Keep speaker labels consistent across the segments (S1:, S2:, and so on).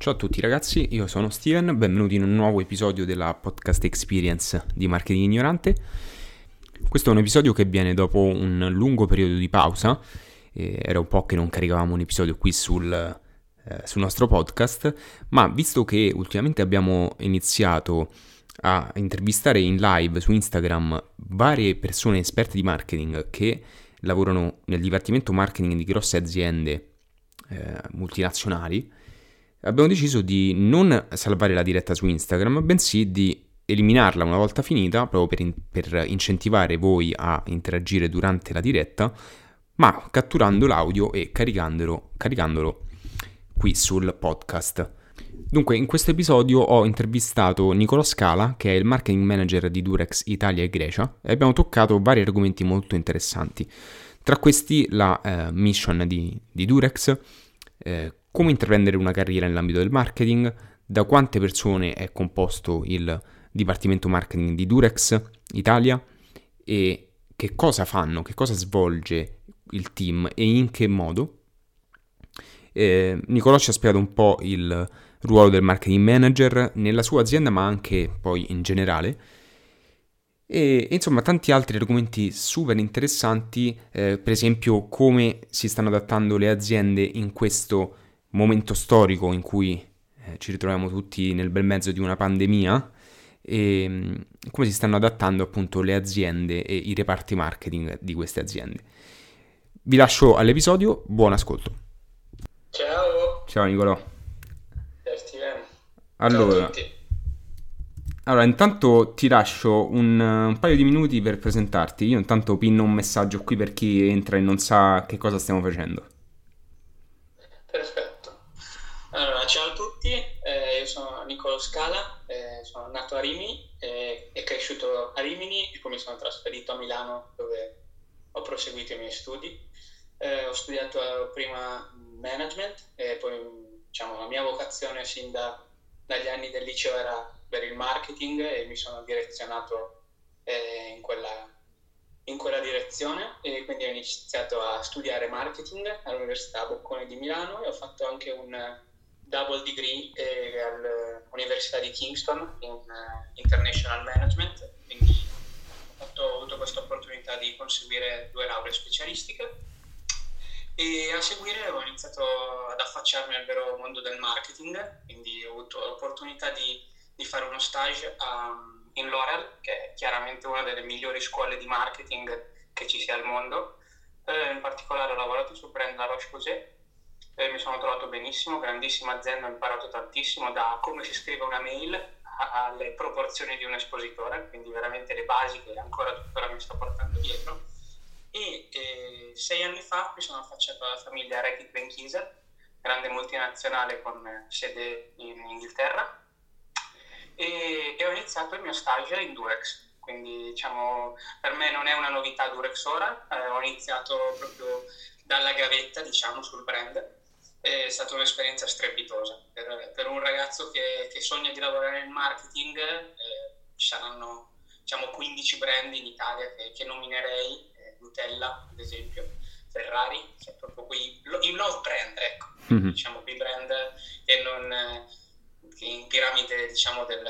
S1: Ciao a tutti ragazzi, io sono Steven, benvenuti in un nuovo episodio della podcast experience di Marketing Ignorante. Questo è un episodio che viene dopo un lungo periodo di pausa, eh, era un po' che non caricavamo un episodio qui sul, eh, sul nostro podcast, ma visto che ultimamente abbiamo iniziato a intervistare in live su Instagram varie persone esperte di marketing che lavorano nel dipartimento marketing di grosse aziende eh, multinazionali, abbiamo deciso di non salvare la diretta su Instagram, bensì di eliminarla una volta finita, proprio per, in- per incentivare voi a interagire durante la diretta, ma catturando l'audio e caricandolo, caricandolo qui sul podcast. Dunque, in questo episodio ho intervistato Nicolò Scala, che è il marketing manager di Durex Italia e Grecia, e abbiamo toccato vari argomenti molto interessanti. Tra questi la eh, mission di, di Durex, eh, come intraprendere una carriera nell'ambito del marketing, da quante persone è composto il Dipartimento Marketing di Durex Italia? E che cosa fanno, che cosa svolge il team e in che modo. Eh, Nicolò ci ha spiegato un po' il ruolo del marketing manager nella sua azienda ma anche poi in generale. E insomma tanti altri argomenti super interessanti, eh, per esempio come si stanno adattando le aziende in questo momento storico in cui eh, ci ritroviamo tutti nel bel mezzo di una pandemia e mm, come si stanno adattando appunto le aziende e i reparti marketing di queste aziende. Vi lascio all'episodio, buon ascolto.
S2: Ciao.
S1: Ciao Nicolò.
S2: Ciao Steven.
S1: Allora,
S2: Ciao
S1: allora, intanto ti lascio un, un paio di minuti per presentarti. Io intanto pinno un messaggio qui per chi entra e non sa che cosa stiamo facendo.
S2: Perfetto. Allora, ciao a tutti, eh, Nicolo Scala, eh, sono nato a Rimini eh, e cresciuto a Rimini e poi mi sono trasferito a Milano dove ho proseguito i miei studi. Eh, ho studiato prima management e poi diciamo, la mia vocazione sin da- dagli anni del liceo era per il marketing e mi sono direzionato eh, in quella, in quella direzione e quindi ho iniziato a studiare marketing all'Università Bocconi di Milano e ho fatto anche un eh, double degree eh, all'Università di Kingston in eh, International Management, quindi ho avuto questa opportunità di conseguire due lauree specialistiche. E a seguire ho iniziato ad affacciarmi al vero mondo del marketing, quindi ho avuto l'opportunità di, di fare uno stage a- in L'Oreal, che è chiaramente una delle migliori scuole di marketing che ci sia al mondo. Eh, in particolare ho lavorato sul brand La Roche-Posay e mi sono trovato benissimo, grandissima azienda, ho imparato tantissimo da come si scrive una mail alle proporzioni di un espositore, quindi veramente le basi che ancora tuttora mi sto portando dietro e eh, sei anni fa mi sono affacciato alla famiglia Reckitt Benckiser, grande multinazionale con eh, sede in Inghilterra e, e ho iniziato il mio stage in Durex. Quindi diciamo per me non è una novità Durex ora, eh, ho iniziato proprio dalla gavetta diciamo sul brand. È stata un'esperienza strepitosa. Per, per un ragazzo che, che sogna di lavorare nel marketing eh, ci saranno diciamo 15 brand in Italia che, che nominerei, eh, Nutella ad esempio, Ferrari, cioè proprio quei, lo- i love brand, ecco,
S1: Mhm.
S2: diciamo quei brand che non che in piramide diciamo del,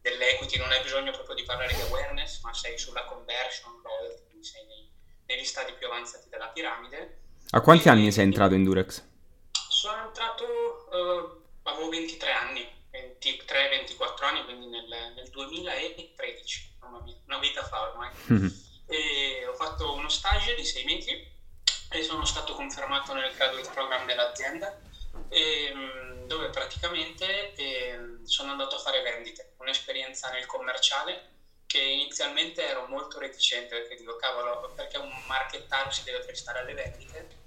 S2: dell'equity non hai bisogno proprio di parlare di awareness, ma sei sulla conversion, loyalty, quindi sei nei- negli stadi più avanzati della piramide.
S1: A quanti
S2: Quindi-
S1: anni sei entrato in Durex?
S2: Sono entrato, eh, avevo 23 anni, 23-24 anni, quindi nel, nel 2013, mamma mia, una vita fa ormai.
S1: Mhm.
S2: E ho fatto uno stage di sei mesi e sono stato confermato nel graduate program dell'azienda e, mh, dove praticamente ehm, sono andato a fare vendite, un'esperienza nel commerciale che inizialmente ero molto reticente perché dico cavolo perché un marchettaro si deve prestare alle vendite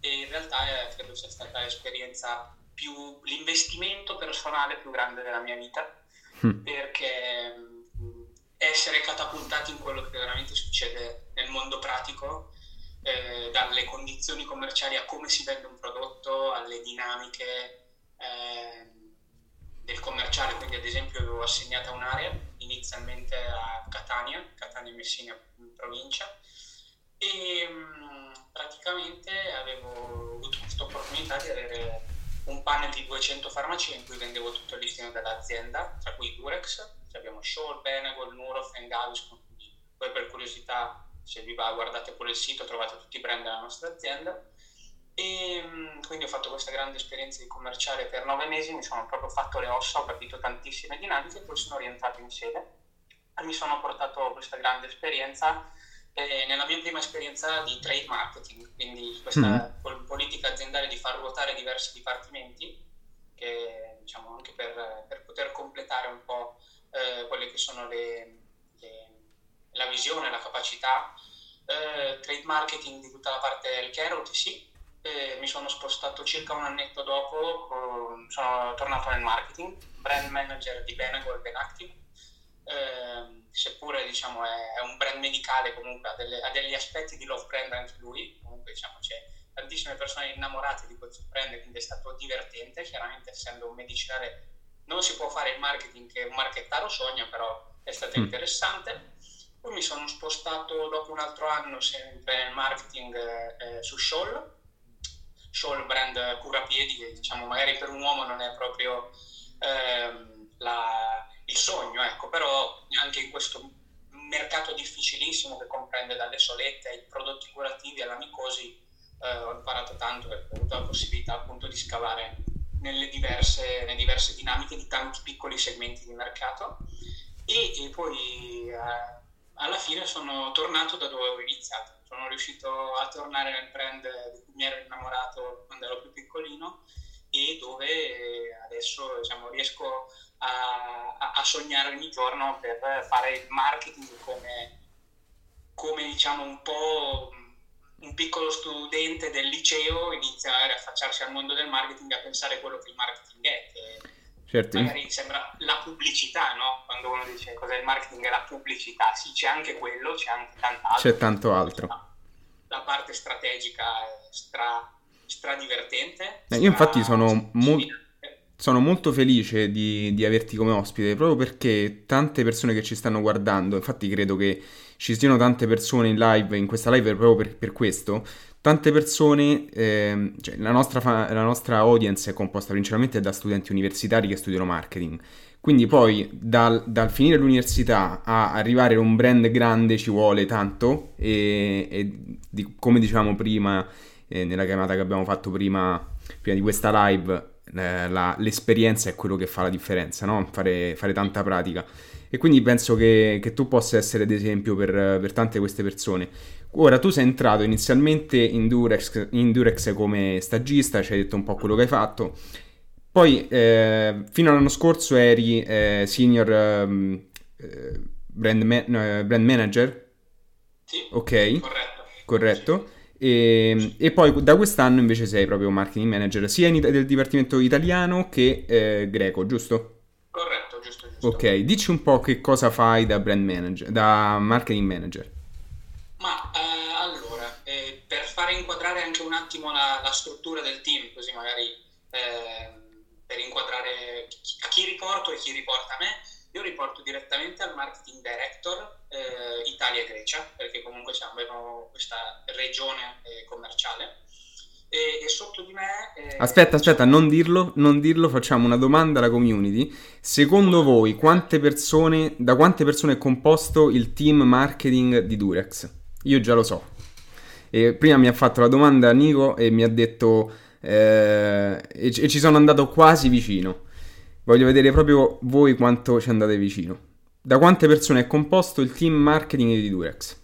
S2: e in realtà eh, credo sia stata l'esperienza più l'investimento personale più grande della mia vita.
S1: Mm.
S2: perché essere catapultati in quello che veramente succede nel mondo pratico eh, dalle condizioni commerciali a come si vende un prodotto alle dinamiche ehm, del commerciale. Quindi ad esempio avevo assegnata un'area inizialmente a Catania Catania Messina in provincia. E mh, praticamente avevo avuto questa opportunità di avere un panel di 200 farmacie in cui vendevo tutto il listino dell'azienda, tra cui Durex, abbiamo Scholl, Benevol, Nurofen, Gaviscon, poi per curiosità se vi va guardate pure il sito trovate tutti i brand della nostra azienda. E quindi ho fatto questa grande esperienza di commerciale per nove mesi, mi sono proprio fatto le ossa, ho capito tantissime dinamiche poi sono rientrato in sede e mi sono portato questa grande esperienza eh, nella mia prima esperienza di trade marketing, quindi questa mm. politica aziendale di far ruotare diversi dipartimenti, che, diciamo, anche per, per, poter completare un po' eh, quelle che sono le, le, la visione, la capacità. Eh, trade marketing di tutta la parte healthcare, OTC, eh, mi sono spostato circa un annetto dopo, sono tornato nel marketing, brand manager di Benagol Benactive, eh, seppure diciamo, è, è, un brand medicale comunque ha, delle, ha, degli aspetti di love brand anche lui, comunque diciamo, c'è tantissime persone innamorate di questo brand quindi è stato divertente, chiaramente essendo un medicinale non si può fare il marketing che un marchettaro sogna, però è stato mm. interessante. Poi mi sono spostato dopo un altro anno sempre nel marketing eh, su Scholl, Scholl brand curapiedi che diciamo magari per un uomo non è proprio ehm, la, il sogno, ecco, però anche in questo mercato difficilissimo che comprende dalle solette ai prodotti curativi alla micosi eh, ho imparato tanto e ho avuto la possibilità appunto di scavare nelle diverse, nelle diverse dinamiche di tanti piccoli segmenti di mercato. E, e poi eh, alla fine sono tornato da dove ho iniziato. Sono riuscito a tornare nel brand di cui mi ero innamorato quando ero più piccolino e dove adesso diciamo, riesco a, a, sognare ogni giorno per fare il marketing come, come diciamo un po' un piccolo studente del liceo inizia a affacciarsi al mondo del marketing a pensare quello che il marketing è che certo. magari sembra la pubblicità no? quando uno dice cos'è il marketing è la pubblicità sì c'è anche quello c'è anche tant'altro
S1: c'è tanto altro
S2: la parte strategica è stra, stra divertente.
S1: Eh, io infatti sono, mo- sono, molto felice di, di, averti come ospite proprio perché tante persone che ci stanno guardando, infatti credo che ci siano tante persone in live, in questa live proprio per, per questo, tante persone, eh, cioè la, nostra fa- la nostra audience è composta principalmente da studenti universitari che studiano marketing quindi poi dal, dal, finire l'università a arrivare a un brand grande ci vuole tanto e, e di, come dicevamo prima, eh, nella chiamata che abbiamo fatto prima, prima di questa live, eh, la, l'esperienza è quello che fa la differenza, no? fare, fare, tanta pratica. E quindi penso che, che tu possa essere ad esempio per, per, tante queste persone. Ora, tu sei entrato inizialmente in Durex, in Durex come stagista, ci hai detto un po' quello che hai fatto poi eh, fino all'anno scorso eri eh, senior um, brand, ma- no, brand, manager.
S2: Sì.
S1: Ok.
S2: Corretto.
S1: Corretto. E, ehm, e, poi da quest'anno invece sei proprio marketing manager sia in, del dipartimento italiano che eh, greco, giusto?
S2: Corretto, giusto, giusto.
S1: Ok, dici un po' che cosa fai da brand manager, da marketing manager.
S2: Ma eh, allora, eh, per fare inquadrare anche un attimo la, la struttura del team, così magari eh, per inquadrare a chi riporto e chi riporta a me. Io riporto direttamente al marketing director eh, Italia e Grecia, perché comunque siamo, abbiamo questa regione eh, commerciale. E, e, sotto di me...
S1: Eh, aspetta, aspetta, non dirlo, non dirlo, facciamo una domanda alla community. Secondo voi, quante persone, da quante persone è composto il team marketing di Durex? Io già lo so. E prima mi ha fatto la domanda Nico e mi ha detto eh, e, e, ci sono andato quasi vicino. Voglio vedere proprio voi quanto ci andate vicino. Da quante persone è composto il team marketing di Durex?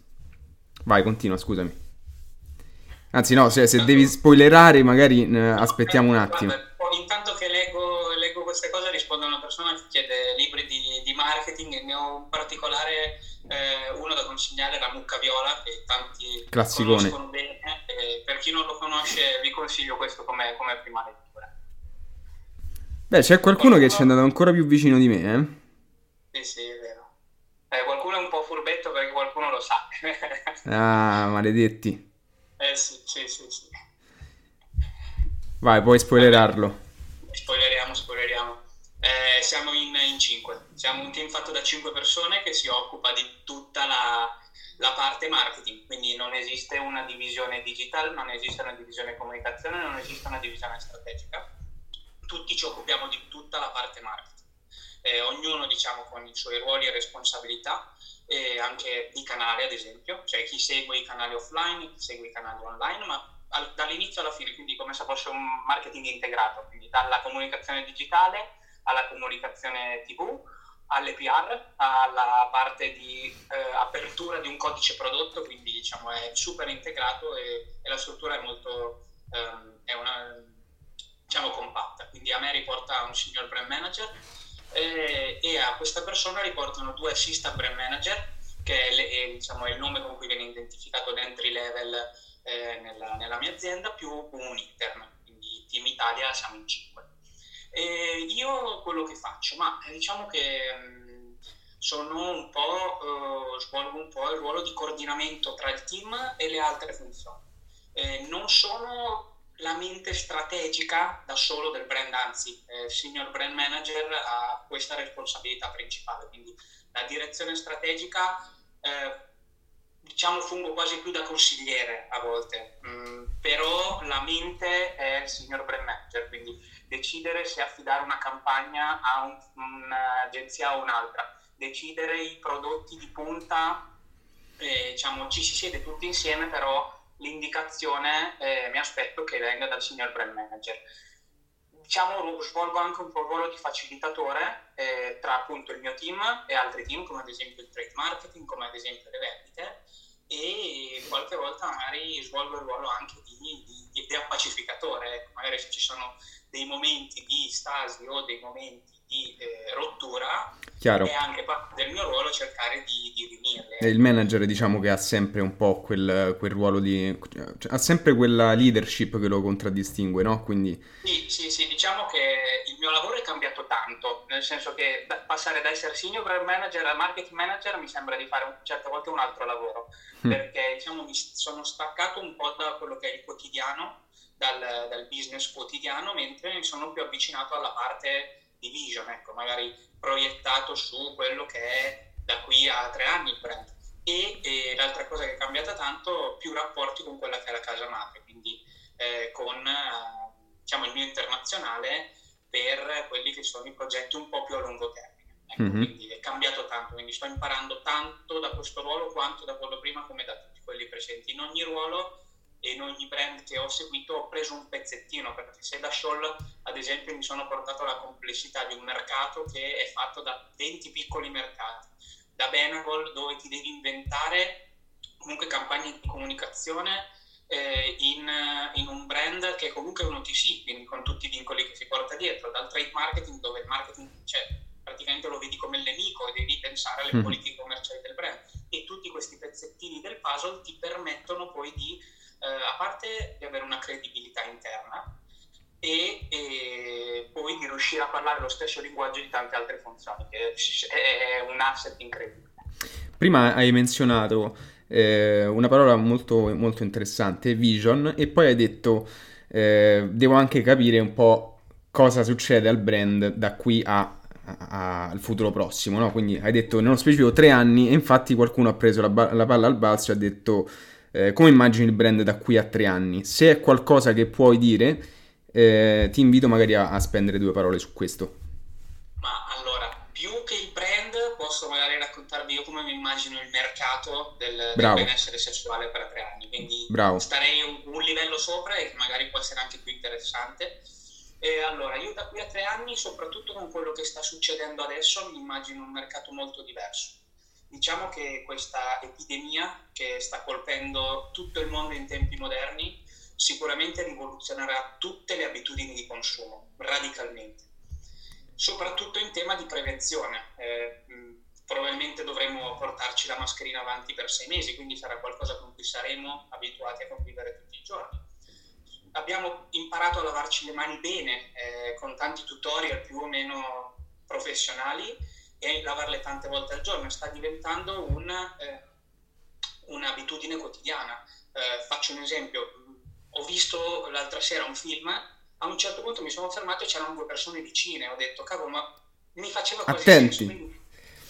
S1: Vai, continua, scusami. Anzi, no, se, se devi spoilerare, magari eh, aspettiamo un attimo.
S2: Guarda, intanto che leggo, leggo, queste cose, rispondo a una persona che chiede libri di, di marketing e ne ho in particolare eh, uno da consigliare, la Mucca Viola, che tanti
S1: Classicone.
S2: conoscono bene. Eh, per chi non lo conosce, vi consiglio questo come, come prima lettura.
S1: Beh, c'è qualcuno, che ci è andato ancora più vicino di me,
S2: eh? Sì, sì, è vero. Eh, qualcuno è un po' furbetto perché qualcuno lo sa.
S1: ah, maledetti.
S2: Eh sì, sì, sì, sì.
S1: Vai, puoi spoilerarlo.
S2: Spoileriamo, spoileriamo. Eh, siamo in, in 5. Siamo un team fatto da 5 persone che si occupa di tutta la, la, parte marketing. Quindi non esiste una divisione digital, non esiste una divisione comunicazione, non esiste una divisione strategica. Tutti ci occupiamo di tutta la parte marketing, eh, ognuno diciamo con i suoi ruoli e responsabilità, e anche di canale ad esempio, cioè chi segue i canali offline, chi segue i canali online, ma al, dall'inizio alla fine, quindi come se fosse un marketing integrato, quindi dalla comunicazione digitale alla comunicazione TV, alle PR, alla parte di eh, apertura di un codice prodotto, quindi diciamo è super integrato e, e la struttura è molto ehm, è una, diciamo compatta. Quindi a me riporta un signor brand manager eh, e a questa persona riportano due assistant brand manager, che è, le, è, diciamo, è il nome con cui viene identificato l'entry level eh, nella, nella, mia azienda, più un intern. Quindi Team Italia siamo in cinque. E io quello che faccio, ma diciamo che mh, sono un po', uh, svolgo un po' il ruolo di coordinamento tra il team e le altre funzioni. Eh, non sono la mente strategica da solo del brand, anzi, eh, il senior brand manager ha questa responsabilità principale, quindi la direzione strategica, eh, diciamo, fungo quasi più da consigliere a volte, mm, però la mente è il senior brand manager, quindi decidere se affidare una campagna a un, un'agenzia o un'altra, decidere i prodotti di punta, eh, diciamo, ci si siede tutti insieme, però l'indicazione eh, mi aspetto che venga dal signor brand manager. Diciamo, svolgo anche un po' il ruolo di facilitatore eh, tra appunto il mio team e altri team, come ad esempio il trade marketing, come ad esempio le vendite, e qualche volta magari svolgo il ruolo anche di, di, di appacificatore, magari se ci sono dei momenti di stasi o dei momenti di eh, rottura
S1: Chiaro.
S2: è anche parte del mio ruolo cercare di, di riunirle.
S1: il manager diciamo che ha sempre un po' quel, quel ruolo di... Cioè, ha sempre quella leadership che lo contraddistingue, no? Quindi...
S2: Sì, sì, sì, diciamo che il mio lavoro è cambiato tanto, nel senso che da, passare da essere senior manager a marketing manager mi sembra di fare un, certe volte un altro lavoro, mm. perché diciamo mi sono staccato un po' da quello che è il quotidiano, dal, dal business quotidiano, mentre mi sono più avvicinato alla parte di vision, ecco, magari proiettato su quello che è da qui a tre anni il brand. E, e l'altra cosa che è cambiata tanto, più rapporti con quella che è la casa madre, quindi eh, con eh, diciamo, il mio internazionale per quelli che sono i progetti un po' più a lungo termine. Ecco, mm-hmm. Quindi è cambiato tanto, quindi sto imparando tanto da questo ruolo quanto da quello prima come da tutti quelli precedenti. In ogni ruolo e in ogni brand che ho seguito ho preso un pezzettino, perché se da Scholl ad esempio mi sono portato alla complessità di un mercato che è fatto da 20 piccoli mercati, da Benagol dove ti devi inventare comunque campagne di comunicazione eh, in, in, un brand che è comunque un OTC, quindi con tutti i vincoli che si porta dietro, dal trade marketing dove il marketing cioè, praticamente lo vedi come il nemico e devi pensare alle mm. politiche commerciali del brand. E tutti questi pezzettini del puzzle ti permettono poi di eh, a parte di avere una credibilità interna e, e, poi di riuscire a parlare lo stesso linguaggio di tante altre funzioni, che è un asset incredibile.
S1: Prima hai menzionato eh, una parola molto, molto interessante, vision, e poi hai detto eh, devo anche capire un po' cosa succede al brand da qui a, al futuro prossimo, no? Quindi hai detto nello specifico tre anni e infatti qualcuno ha preso la, la palla al balzo e ha detto eh, come immagini il brand da qui a tre anni? Se è qualcosa che puoi dire, eh, ti invito magari a, a, spendere due parole su questo.
S2: Ma allora, più che il brand, posso magari raccontarvi io come mi immagino il mercato del, del benessere sessuale per tre anni. Quindi
S1: Bravo.
S2: starei un, un livello sopra e magari può essere anche più interessante. E allora, io da qui a tre anni, soprattutto con quello che sta succedendo adesso, mi immagino un mercato molto diverso Diciamo che questa epidemia che sta colpendo tutto il mondo in tempi moderni sicuramente rivoluzionerà tutte le abitudini di consumo radicalmente, soprattutto in tema di prevenzione. Eh, probabilmente dovremo portarci la mascherina avanti per sei mesi, quindi sarà qualcosa con cui saremo abituati a convivere tutti i giorni. Abbiamo imparato a lavarci le mani bene, eh, con tanti tutorial più o meno professionali e lavarle tante volte al giorno, sta diventando una, eh, un'abitudine quotidiana. Eh, faccio un esempio, ho visto l'altra sera un film, a un certo punto mi sono fermato e c'erano due persone vicine, ho detto cavolo ma mi faceva quasi
S1: Attenti.
S2: senso.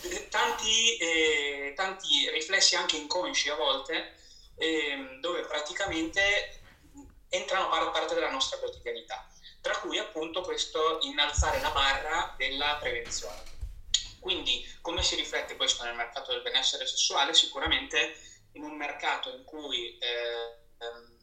S2: Eh, tanti, eh, tanti riflessi anche inconsci a volte, ehm, dove praticamente entrano a parte della nostra quotidianità tra cui appunto questo innalzare la barra della prevenzione. Quindi come si riflette questo nel mercato del benessere sessuale? Sicuramente in un mercato in cui eh, ehm,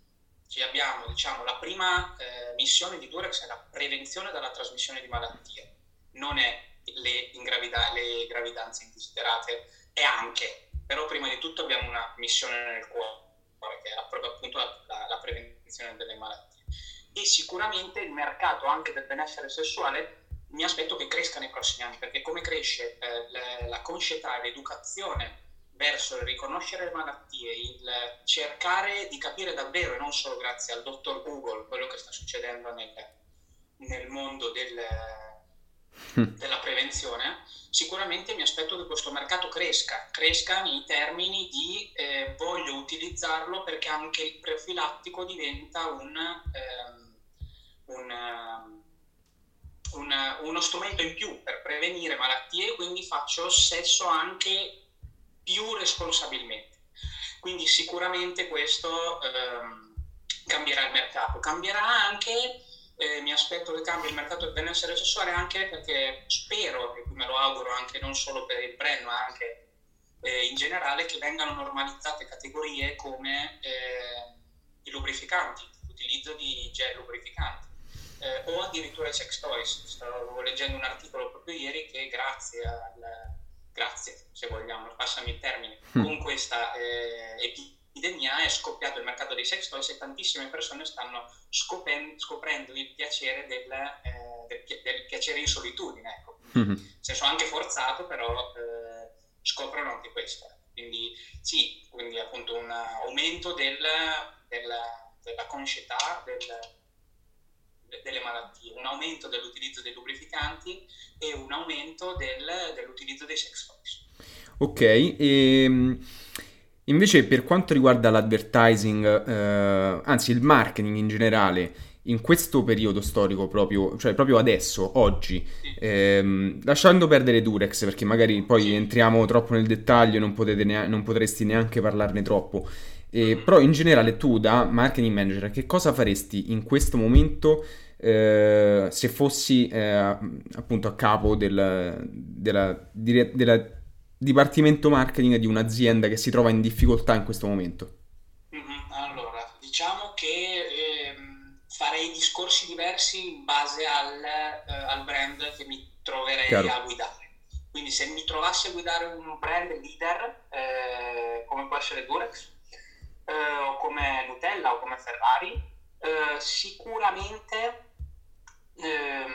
S2: abbiamo diciamo, la prima eh, missione di Durex è la prevenzione della trasmissione di malattie, non è le, ingravida- le gravidanze indesiderate, è anche, però prima di tutto abbiamo una missione nel cuore, che è proprio appunto la, la, la prevenzione delle malattie. E sicuramente il mercato anche del benessere sessuale mi aspetto che cresca nei prossimi anni, perché come cresce eh, la, la conscietà e l'educazione verso il riconoscere le malattie, il cercare di capire davvero, e non solo grazie al dottor Google, quello che sta succedendo nel, nel mondo del, mm. della prevenzione, sicuramente mi aspetto che questo mercato cresca, cresca nei termini di eh, voglio utilizzarlo perché anche il profilattico diventa un, ehm, un un, uno strumento in più per prevenire malattie, quindi faccio sesso anche più responsabilmente. Quindi sicuramente questo ehm, cambierà il mercato. Cambierà anche, eh, mi aspetto che cambi il mercato del benessere sessuale anche perché spero, e me lo auguro anche non solo per il brand, ma anche eh, in generale, che vengano normalizzate categorie come eh, i lubrificanti, l'utilizzo di gel lubrificanti eh, o addirittura i sex toys. Stavo leggendo un articolo proprio ieri che grazie al grazie se vogliamo, passami il termine, mm. con questa eh, epidemia è scoppiato il mercato dei sex toys e tantissime persone stanno scopen- scoprendo il piacere del, eh, del, del, piacere in solitudine, ecco. Mm-hmm. Senso anche forzato, però eh, scoprono anche questo. Quindi sì, quindi appunto un aumento del, della conscietà del delle malattie, un aumento dell'utilizzo dei lubrificanti e un aumento del, dell'utilizzo dei sex toys.
S1: Ok, e ehm, invece per quanto riguarda l'advertising, eh, anzi il marketing in generale, in questo periodo storico proprio, cioè proprio adesso, oggi, sì. ehm, lasciando perdere Durex perché magari poi entriamo troppo nel dettaglio e non, ne- non potresti neanche parlarne troppo, eh, però in generale tu da marketing manager che cosa faresti in questo momento eh, se fossi eh, appunto a capo del della, della dipartimento marketing di un'azienda che si trova in difficoltà in questo momento?
S2: Mm-hmm. Allora, diciamo che eh, farei discorsi diversi in base al, eh, al brand che mi troverei Chiaro. a guidare. Quindi se mi trovassi a guidare un brand leader, eh, come può essere Durex, eh, o come Nutella o come Ferrari, eh, sicuramente eh,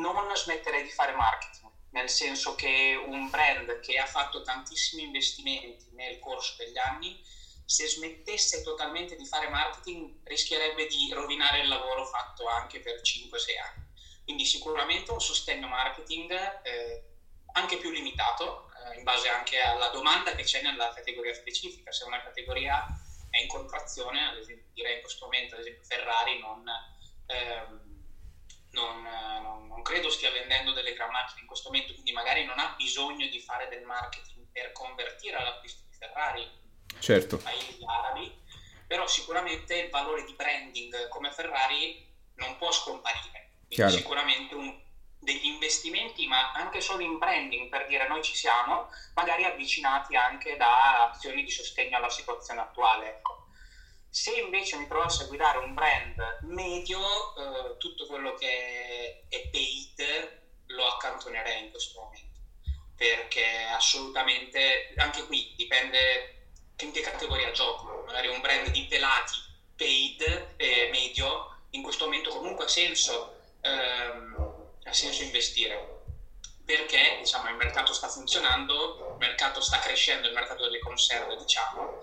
S2: non smetterei di fare marketing, nel senso che un brand che ha fatto tantissimi investimenti nel corso degli anni, se smettesse totalmente di fare marketing rischierebbe di rovinare il lavoro fatto anche per 5-6 anni. Quindi sicuramente un sostegno marketing eh, anche più limitato, eh, in base anche alla domanda che c'è nella categoria specifica. Se una categoria è in contrazione, ad esempio, direi in questo momento, ad esempio Ferrari non, ehm, non, non, non, credo stia vendendo delle gran macchine in questo momento, quindi magari non ha bisogno di fare del marketing per convertire all'acquisto di Ferrari
S1: certo.
S2: paesi arabi, però sicuramente il valore di branding come Ferrari non può scomparire. Sicuramente un, degli investimenti, ma anche solo in branding, per dire noi ci siamo, magari avvicinati anche da azioni di sostegno alla situazione attuale. Ecco. Se invece mi trovassi a guidare un brand medio, eh, tutto quello che è paid lo accantonerei in questo momento, perché assolutamente, anche qui dipende in che categoria gioco, magari un brand di pelati paid eh, medio, in questo momento comunque ha senso. Ehm, ha senso investire perché diciamo, il mercato sta funzionando, il mercato sta crescendo, il mercato delle conserve diciamo,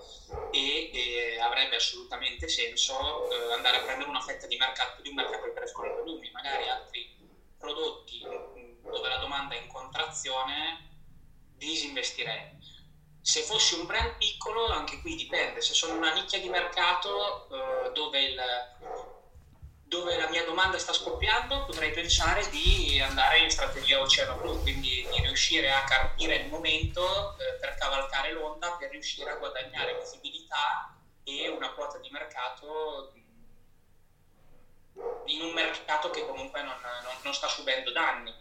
S2: e, e avrebbe assolutamente senso eh, andare a prendere una fetta di mercato di un mercato che cresce i volumi, magari altri prodotti dove la domanda è in contrazione disinvestirei. Se fossi un brand piccolo, anche qui dipende, se sono una nicchia di mercato eh, dove il dove la mia domanda sta scoppiando, potrei pensare di andare in strategia oceano blu, quindi di riuscire a capire il momento eh, per cavalcare l'onda, per riuscire a guadagnare visibilità e una quota di mercato in un mercato che comunque non, non, non sta subendo danni,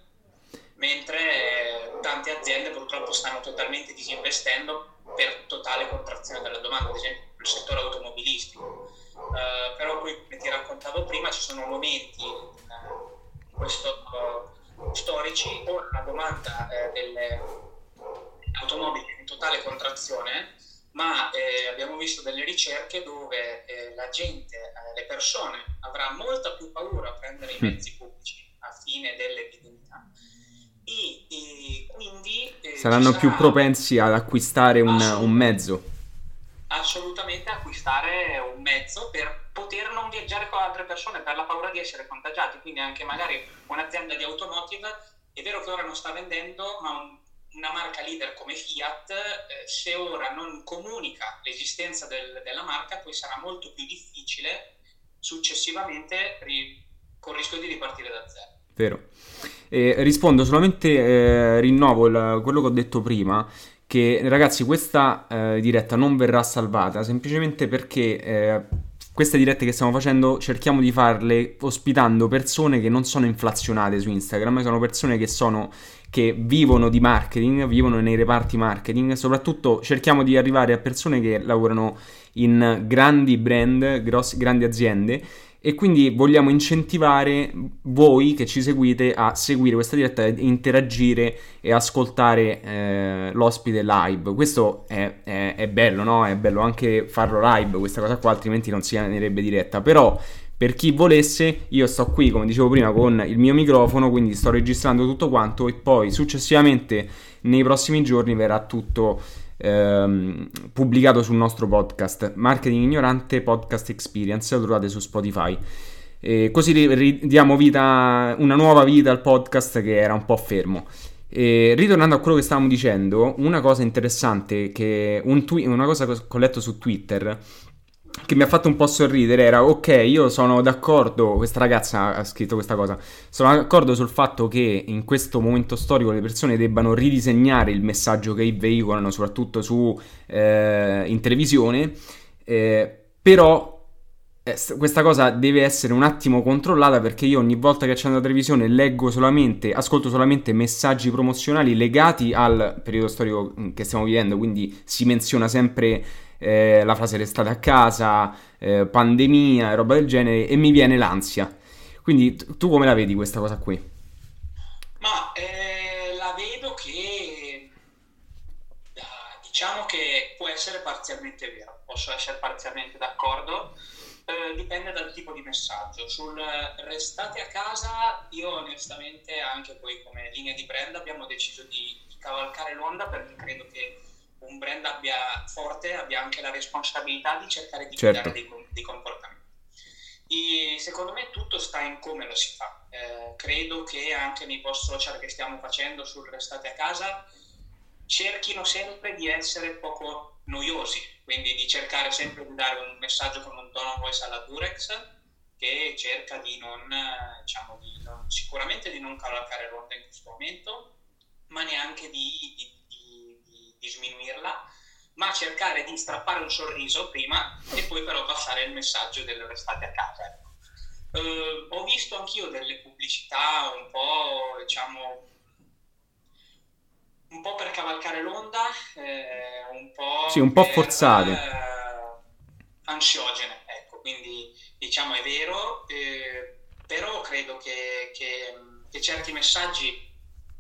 S2: mentre eh, tante aziende purtroppo stanno totalmente disinvestendo per totale contrazione della domanda, ad esempio il settore automobilistico. Uh, però poi, come ti raccontavo prima, ci sono momenti in questo, uh, storici o la domanda uh, delle automobili in totale contrazione ma eh, abbiamo visto delle ricerche dove eh, la gente, eh, le persone, avrà molta più paura a prendere i mm. mezzi pubblici a fine dell'epidemia e, e quindi...
S1: Eh, Saranno più propensi ad acquistare un, un mezzo.
S2: Assolutamente acquistare un mezzo per poter non viaggiare con altre persone per la paura di essere contagiati, quindi anche magari un'azienda di automotive è vero che ora non sta vendendo, ma un una marca leader come Fiat, eh, se ora non comunica l'esistenza del, della marca, poi sarà molto più difficile successivamente ri, con il rischio di ripartire da zero.
S1: Vero. Eh, rispondo solamente, eh, rinnovo il, quello che ho detto prima, che ragazzi questa eh, diretta non verrà salvata semplicemente perché eh, queste dirette che stiamo facendo cerchiamo di farle ospitando persone che non sono inflazionate su Instagram, sono persone che sono che vivono di marketing, vivono nei reparti marketing, soprattutto cerchiamo di arrivare a persone che lavorano in grandi brand, grossi, grandi aziende e quindi vogliamo incentivare voi che ci seguite a seguire questa diretta, interagire e ascoltare eh, l'ospite live. Questo è, è, è, bello, no? È bello anche farlo live, questa cosa qua, altrimenti non si chiamerebbe diretta. Però per chi volesse, io sto qui, come dicevo prima, con il mio microfono, quindi sto registrando tutto quanto e poi successivamente nei prossimi giorni verrà tutto ehm, pubblicato sul nostro podcast Marketing Ignorante Podcast Experience, lo trovate su Spotify. E così diamo vita, una nuova vita al podcast che era un po' fermo. E ritornando a quello che stavamo dicendo, una cosa interessante, che un twi- una cosa che ho letto su Twitter che mi ha fatto un po' sorridere era ok, io sono d'accordo, questa ragazza ha scritto questa cosa, sono d'accordo sul fatto che in questo momento storico le persone debbano ridisegnare il messaggio che veicolano, soprattutto su, eh, in televisione, eh, però eh, questa cosa deve essere un attimo controllata perché io ogni volta che accendo la televisione leggo solamente, ascolto solamente messaggi promozionali legati al periodo storico che stiamo vivendo, quindi si menziona sempre eh, la frase restate a casa, eh, pandemia e roba del genere e mi viene l'ansia. Quindi tu come la vedi questa cosa qui?
S2: Ma eh, la vedo che diciamo che può essere parzialmente vero, posso essere parzialmente d'accordo, eh, dipende dal tipo di messaggio. Sul restate a casa, io onestamente anche poi come linea di brand abbiamo deciso di, di cavalcare l'onda perché credo che un brand abbia forte abbia anche la responsabilità di cercare di certo. dei, dei, comportamenti. E secondo me tutto sta in come lo si fa. Eh, credo che anche nei post social che stiamo facendo sul restate a casa cerchino sempre di essere poco noiosi, quindi di cercare sempre di dare un messaggio con un tono voice alla Durex che cerca di non, diciamo, di non sicuramente di non cavalcare l'onda in questo momento, ma neanche di, di di sminuirla, ma cercare di strappare un sorriso prima e poi però passare il messaggio del restate a casa. Ecco. Uh, ho visto anch'io delle pubblicità un po', diciamo, un po' per cavalcare l'onda, eh, un po',
S1: sì, un po forzate,
S2: eh, ansiogene, ecco, quindi diciamo è vero, eh, però credo che, che, che certi messaggi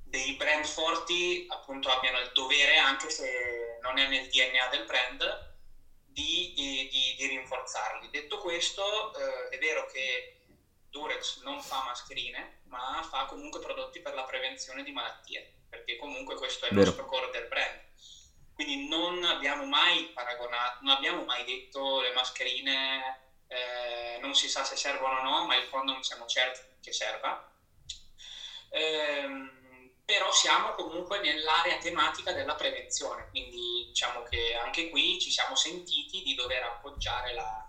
S2: dei brand forti appunto abbiano il dovere, anche se non è nel DNA del brand, di, di, di rinforzarli. Detto questo, eh, è vero che Durex non fa mascherine, ma fa comunque prodotti per la prevenzione di malattie, perché comunque questo è il vero. nostro core del brand. Quindi non abbiamo mai paragonato, non abbiamo mai detto le mascherine eh, non si sa se servono o no, ma il fondo non siamo certi che serva. Ehm, però siamo comunque nell'area tematica della prevenzione, quindi diciamo che anche qui ci siamo sentiti di dover appoggiare la,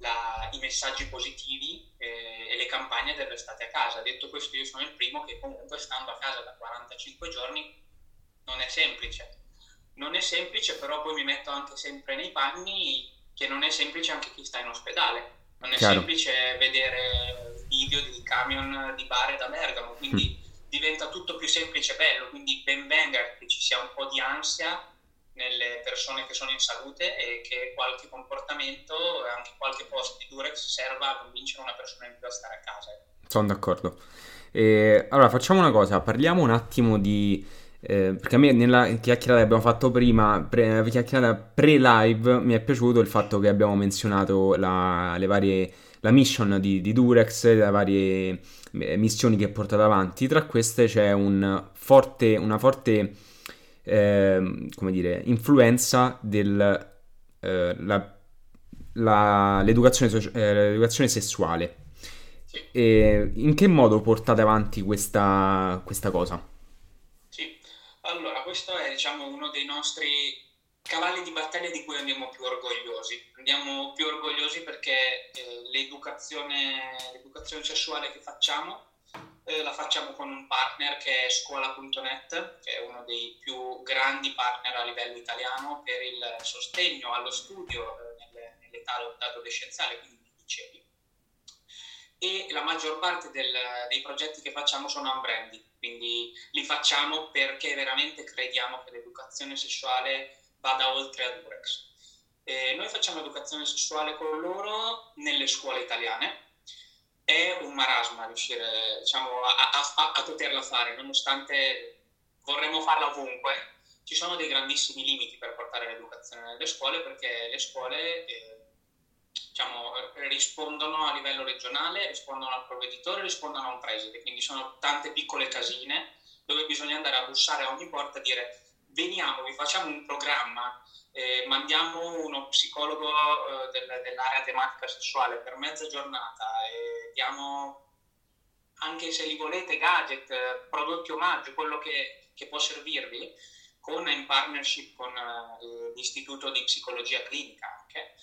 S2: la, i messaggi positivi eh, e le campagne dell'estate a casa. Detto questo, io sono il primo che comunque stando a casa da 45 giorni non è semplice. Non è semplice, però poi mi metto anche sempre nei panni che non è semplice anche chi sta in ospedale, Non è Chiaro. semplice vedere video di camion di bare da Bergamo, quindi mm. Diventa tutto più semplice e bello, quindi ben venga che ci sia un po' di ansia nelle persone che sono in salute e che qualche comportamento anche qualche post di Durex serva a convincere una persona in più a stare a casa.
S1: Sono d'accordo. E, allora facciamo una cosa, parliamo un attimo di... Eh, perché a me nella chiacchierata che abbiamo fatto prima, pre, chiacchierata pre-live, mi è piaciuto il fatto che abbiamo menzionato la, le varie, la mission di, di Durex, le varie eh, missioni che ha portato avanti. Tra queste c'è un forte, una forte eh, come dire, influenza dell'educazione eh, soci- eh, sessuale. E in che modo portate avanti questa, questa cosa?
S2: Sì, allora questo è diciamo, uno dei nostri cavalli di battaglia di cui andiamo più orgogliosi. Andiamo più orgogliosi perché eh, l'educazione, l'educazione sessuale che facciamo eh, la facciamo con un partner che è scuola.net, che è uno dei più grandi partner a livello italiano per il sostegno allo studio eh, nell'età adolescenziale, quindi licei. E la maggior parte del, dei progetti che facciamo sono unbranded, quindi li facciamo perché veramente crediamo che l'educazione sessuale vada oltre a Durex. E noi facciamo educazione sessuale con loro nelle scuole italiane, è un marasma riuscire diciamo, a, a, a, poterla fare, nonostante vorremmo farla ovunque. Ci sono dei grandissimi limiti per portare l'educazione nelle scuole perché le scuole eh, diciamo, rispondono a livello regionale, rispondono al provveditore, rispondono a un preside, quindi sono tante piccole casine dove bisogna andare a bussare a ogni porta e dire veniamo, vi facciamo un programma eh, mandiamo uno psicologo eh, del, dell'area tematica sessuale per mezza giornata e diamo anche se li volete gadget, prodotti omaggio, quello che, che può servirvi, con, in partnership con eh, l'istituto di psicologia clinica anche.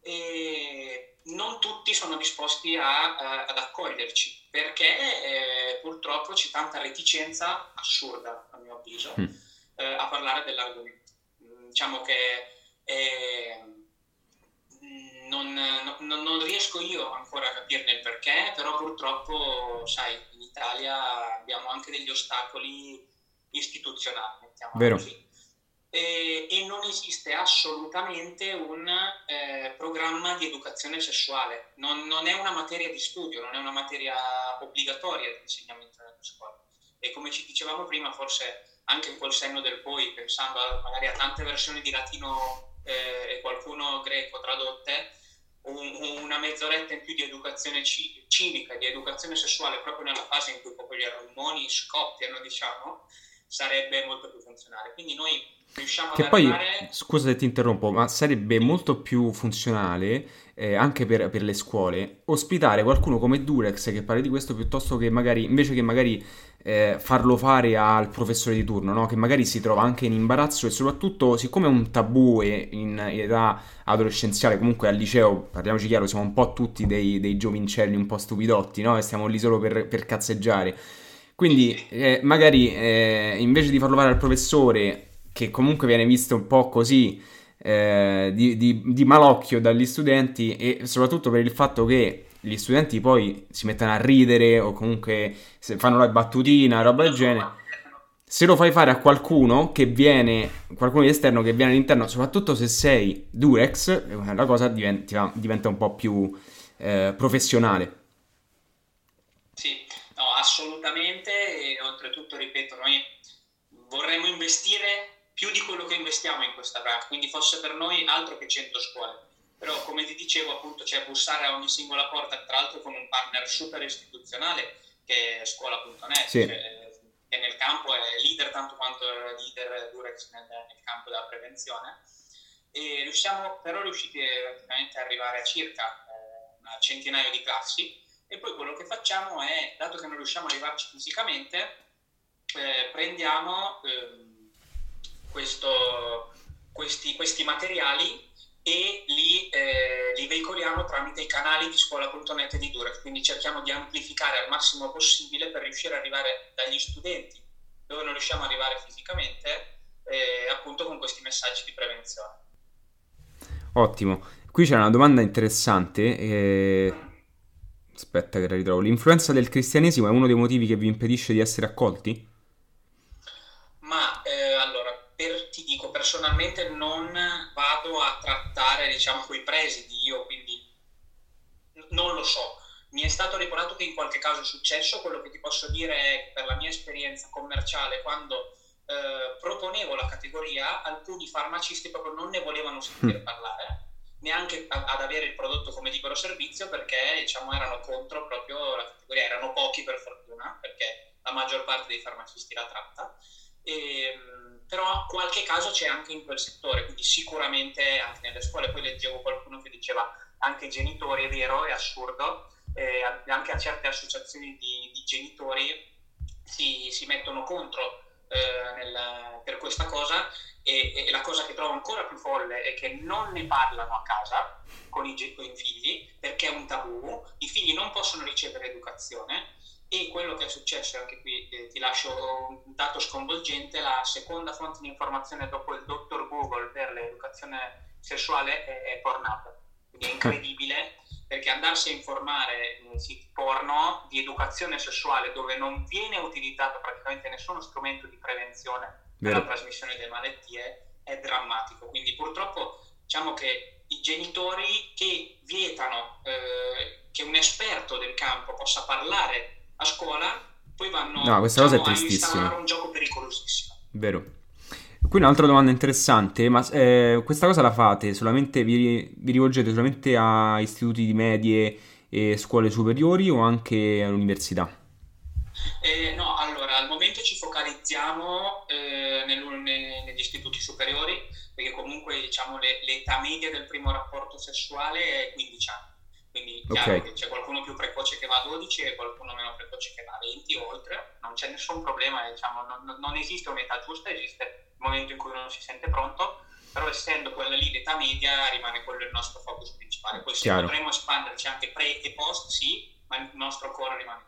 S2: E non tutti sono disposti a, a, ad accoglierci perché eh, purtroppo c'è tanta reticenza assurda, a mio avviso, mm. Eh, a parlare dell'argomento diciamo che eh, non, non, non, riesco io ancora a capirne il perché, però purtroppo, sai, in Italia abbiamo anche degli ostacoli istituzionali, mettiamo
S1: Vero. così.
S2: E, e, non esiste assolutamente un eh, programma di educazione sessuale, non, non, è una materia di studio, non è una materia obbligatoria di insegnamento nelle scuole. E come ci dicevamo prima, forse anche col senno del poi, pensando a, magari a tante versioni di latino eh, e qualcuno greco tradotte, un, una mezz'oretta in più di educazione ci, civica, di educazione sessuale, proprio nella fase in cui proprio gli ormoni scoppiano, diciamo, sarebbe molto più funzionale. Quindi noi riusciamo
S1: che poi,
S2: arrivare...
S1: Scusa se ti interrompo, ma sarebbe molto più funzionale eh, anche per, per, le scuole ospitare qualcuno come Durex che parli di questo piuttosto che magari, invece che magari eh, farlo fare al professore di turno, no? che magari si trova anche in imbarazzo e soprattutto siccome è un tabù in, età adolescenziale, comunque al liceo, parliamoci chiaro, siamo un po' tutti dei, dei giovincelli un po' stupidotti, no? e stiamo lì solo per, per cazzeggiare. Quindi eh, magari eh, invece di farlo fare al professore, che comunque viene visto un po' così eh, di, di, di malocchio dagli studenti e soprattutto per il fatto che gli studenti poi si mettono a ridere o comunque fanno la battutina, roba del genere. Se lo fai fare a qualcuno che viene, qualcuno di esterno che viene all'interno, soprattutto se sei Durex, la cosa diventa, diventa un po' più eh, professionale.
S2: Sì, no, assolutamente. E oltretutto, ripeto, noi vorremmo investire più di quello che investiamo in questa branca, quindi fosse per noi altro che 100 scuole. Però come ti dicevo appunto c'è bussare a ogni singola porta, tra l'altro con un partner super istituzionale che è scuola.net, sì. cioè, che nel campo è leader tanto quanto è leader Durex nel, nel campo della prevenzione. E riusciamo però riusciti praticamente ad arrivare a circa eh, una centinaio di classi. E poi quello che facciamo è, dato che non riusciamo ad arrivarci fisicamente, eh, prendiamo eh, questo, questi, questi materiali e li, eh, li, veicoliamo tramite i canali di scuola.net di Durex, quindi cerchiamo di amplificare al massimo possibile per riuscire ad arrivare dagli studenti dove non riusciamo ad arrivare fisicamente, eh, appunto con questi messaggi di prevenzione.
S1: Ottimo. Qui c'è una domanda interessante. Eh... Aspetta che la ritrovo. L'influenza del cristianesimo è uno dei motivi che vi impedisce di essere accolti?
S2: Ma eh, allora, dico, personalmente non vado a trattare, diciamo, quei presidi io, quindi non lo so. Mi è stato ricordato che in qualche caso è successo, quello che ti posso dire è che per la mia esperienza commerciale, quando eh, proponevo la categoria, alcuni farmacisti proprio non ne volevano sentire mm. parlare, neanche ad avere il prodotto come libero servizio perché diciamo, erano contro proprio la categoria, erano pochi per fortuna perché la maggior parte dei farmacisti la tratta. E, ehm, però qualche caso c'è anche in quel settore, quindi sicuramente anche nelle scuole. Poi leggevo qualcuno che diceva anche i genitori, è vero, è assurdo, eh, anche a certe associazioni di, di genitori si, si mettono contro eh, nel, per questa cosa e, e, la cosa che trovo ancora più folle è che non ne parlano a casa con i, con i figli perché è un tabù, i figli non possono ricevere educazione e quello che è successo, anche qui eh, ti lascio un dato sconvolgente, la seconda fonte di informazione dopo il dottor Google per l'educazione sessuale è, è Pornhub. Quindi è incredibile perché andarsi a informare in siti porno di educazione sessuale dove non viene utilizzato praticamente nessuno strumento di prevenzione per la trasmissione delle malattie è drammatico. Quindi purtroppo diciamo che i genitori che vietano eh, che un esperto del campo possa parlare a scuola poi vanno
S1: no, questa diciamo, cosa è diciamo, a installare
S2: un gioco pericolosissimo.
S1: Vero. Qui un'altra domanda interessante, ma eh, questa cosa la fate solamente, vi, vi, rivolgete solamente a istituti di medie e scuole superiori o anche all'università?
S2: Eh, no, allora al momento ci focalizziamo eh, nel, ne, negli istituti superiori perché comunque diciamo le, l'età media del primo rapporto sessuale è 15 anni. Quindi chiaro okay. che c'è qualcuno più precoce che va a 12 e qualcuno meno precoce che va a 20 o oltre, non c'è nessun problema, diciamo, non, non esiste un'età giusta, esiste momento in cui uno si sente pronto, però essendo quella lì l'età media rimane quello il nostro focus principale. Poi se potremo espanderci anche pre e post, sì, ma il nostro core rimane.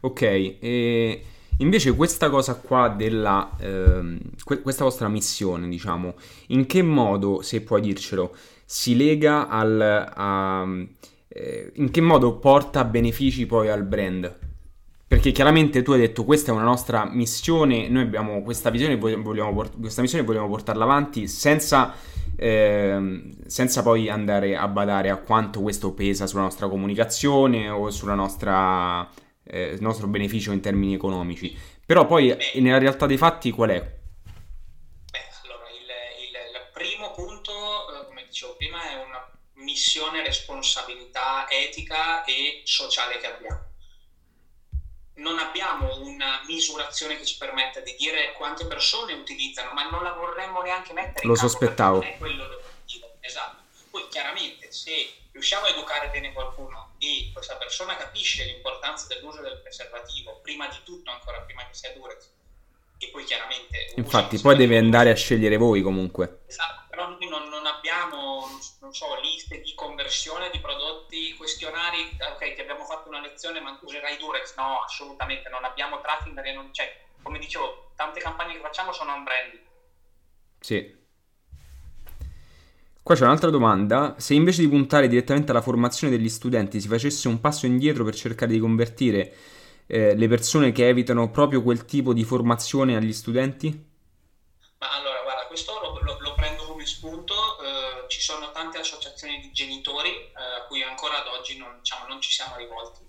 S1: Ok, e invece questa cosa qua della... Ehm, questa vostra missione, diciamo, in che modo, se puoi dircelo, si lega al... A, eh, in che modo porta benefici poi al brand? Perché chiaramente tu hai detto questa è una nostra missione, noi abbiamo questa visione, vogliamo port- questa missione vogliamo portarla avanti senza, eh, senza poi andare a badare a quanto questo pesa sulla nostra comunicazione o sul eh, nostro beneficio in termini economici. Però poi nella realtà dei fatti qual è?
S2: Missione, responsabilità etica e sociale che abbiamo non abbiamo una misurazione che ci permetta di dire quante persone utilizzano, ma non la vorremmo neanche mettere
S1: Lo in sospettavo. Non
S2: è quello l'obiettivo, esatto. Poi chiaramente se riusciamo a educare bene qualcuno e questa persona capisce l'importanza dell'uso del preservativo, prima di tutto ancora prima che sia Durex, e poi chiaramente...
S1: Infatti poi deve andare a scegliere voi comunque.
S2: Esatto, però noi non, non abbiamo, non so, liste di conversione di prodotti, questionari, ok, ti abbiamo fatto una lezione ma userai Durex? No, assolutamente, non abbiamo tracking perché non c'è. Come dicevo, tante campagne che facciamo sono on branding.
S1: Sì. Qua c'è un'altra domanda. Se invece di puntare direttamente alla formazione degli studenti si facesse un passo indietro per cercare di convertire eh, le persone che evitano proprio quel tipo di formazione agli studenti?
S2: Ma allora, guarda, questo lo, lo, lo prendo come spunto. Eh, ci sono tante associazioni di genitori eh, a cui ancora ad oggi non, diciamo, non ci siamo rivolti.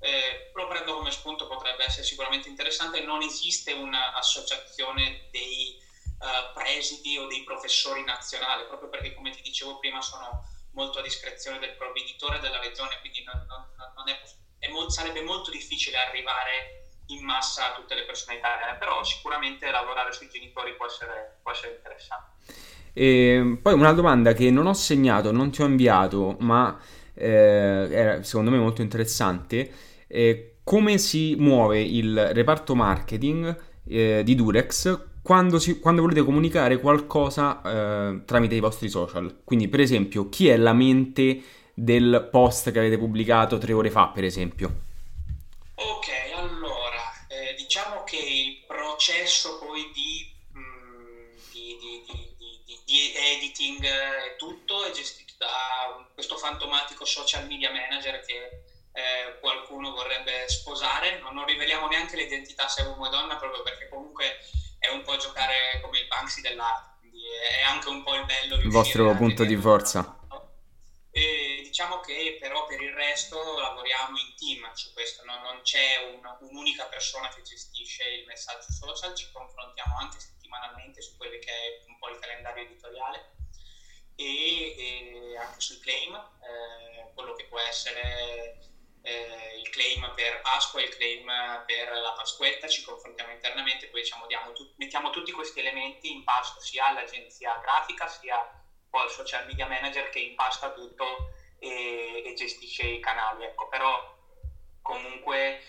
S2: Eh, lo prendo come spunto, potrebbe essere sicuramente interessante. Non esiste un'associazione dei uh, presidi o dei professori nazionali, proprio perché, come ti dicevo prima, sono molto a discrezione del provveditore della regione, quindi non, non, non è possibile molto, sarebbe molto difficile arrivare in massa a tutte le persone italiane, però sicuramente lavorare sui genitori può essere, può essere interessante.
S1: E poi una domanda che non ho segnato, non ti ho inviato, ma eh, era secondo me molto interessante. Eh, come si muove il reparto marketing eh, di Durex quando, si, quando, volete comunicare qualcosa eh, tramite i vostri social? Quindi, per esempio, chi è la mente del post che avete pubblicato tre ore fa, per esempio?
S2: Ok, allora, eh, diciamo che il processo poi di, mh, mm, di, di, di editing e tutto è gestito da questo fantomatico social media manager che eh, qualcuno vorrebbe sposare, non, non riveliamo neanche l'identità se è uomo o donna proprio perché comunque è un po' giocare come il Banksy dell'arte, quindi è anche un po' il bello.
S1: Il vostro punto di forza.
S2: Diciamo che però per il resto lavoriamo in team su questo, no? non c'è un, un'unica persona che gestisce il messaggio social, ci confrontiamo anche settimanalmente su quello che è un po' il calendario editoriale e, e anche sul claim, eh, quello che può essere eh, il claim per Pasqua e il claim per la Pasquetta, ci confrontiamo internamente, poi diciamo, tu- mettiamo tutti questi elementi in pasto sia all'agenzia grafica sia al social media manager che impasta tutto e, e gestisce i canali. Ecco, però comunque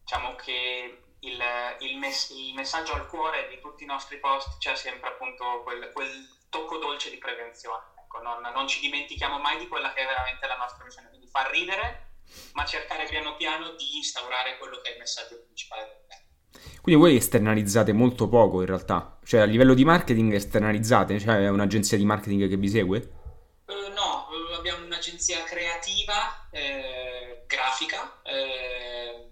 S2: diciamo che il, il, mess- il, messaggio al cuore di tutti i nostri post c'è sempre appunto quel, quel tocco dolce di prevenzione. Ecco, non, non, ci dimentichiamo mai di quella che è veramente la nostra missione, quindi far ridere, ma cercare piano piano di instaurare quello che è il messaggio principale.
S1: Quindi voi esternalizzate molto poco in realtà, cioè a livello di marketing esternalizzate, cioè è un'agenzia di marketing che vi segue?
S2: Abbiamo un'agenzia creativa, eh, grafica, eh,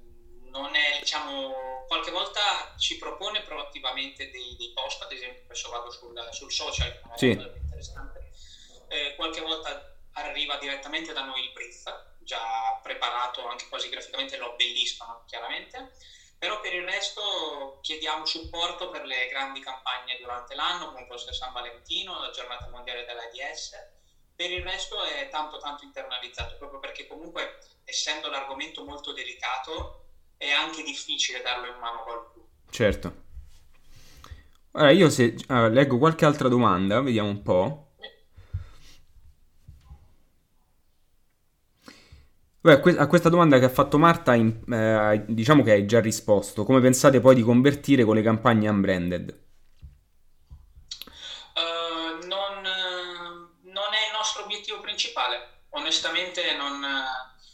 S2: non è, diciamo, qualche volta ci propone proattivamente dei, dei post, ad esempio adesso vado sul, sul social,
S1: sì.
S2: è interessante, eh, qualche volta arriva direttamente da noi il brief, già preparato anche quasi graficamente, lo abbelliscono chiaramente, però per il resto chiediamo supporto per le grandi campagne durante l'anno, come può essere San Valentino, la giornata mondiale dell'AIDS. Per il resto è tanto tanto internalizzato, proprio perché comunque essendo l'argomento molto delicato è anche difficile darlo in mano a qualcuno.
S1: Certo. Ora io se uh, leggo qualche altra domanda, vediamo un po'. A questa domanda che ha fatto Marta, eh, diciamo che hai già risposto. Come pensate poi di convertire con le campagne unbranded?
S2: Uh, non, non, è il nostro obiettivo principale. Onestamente, non,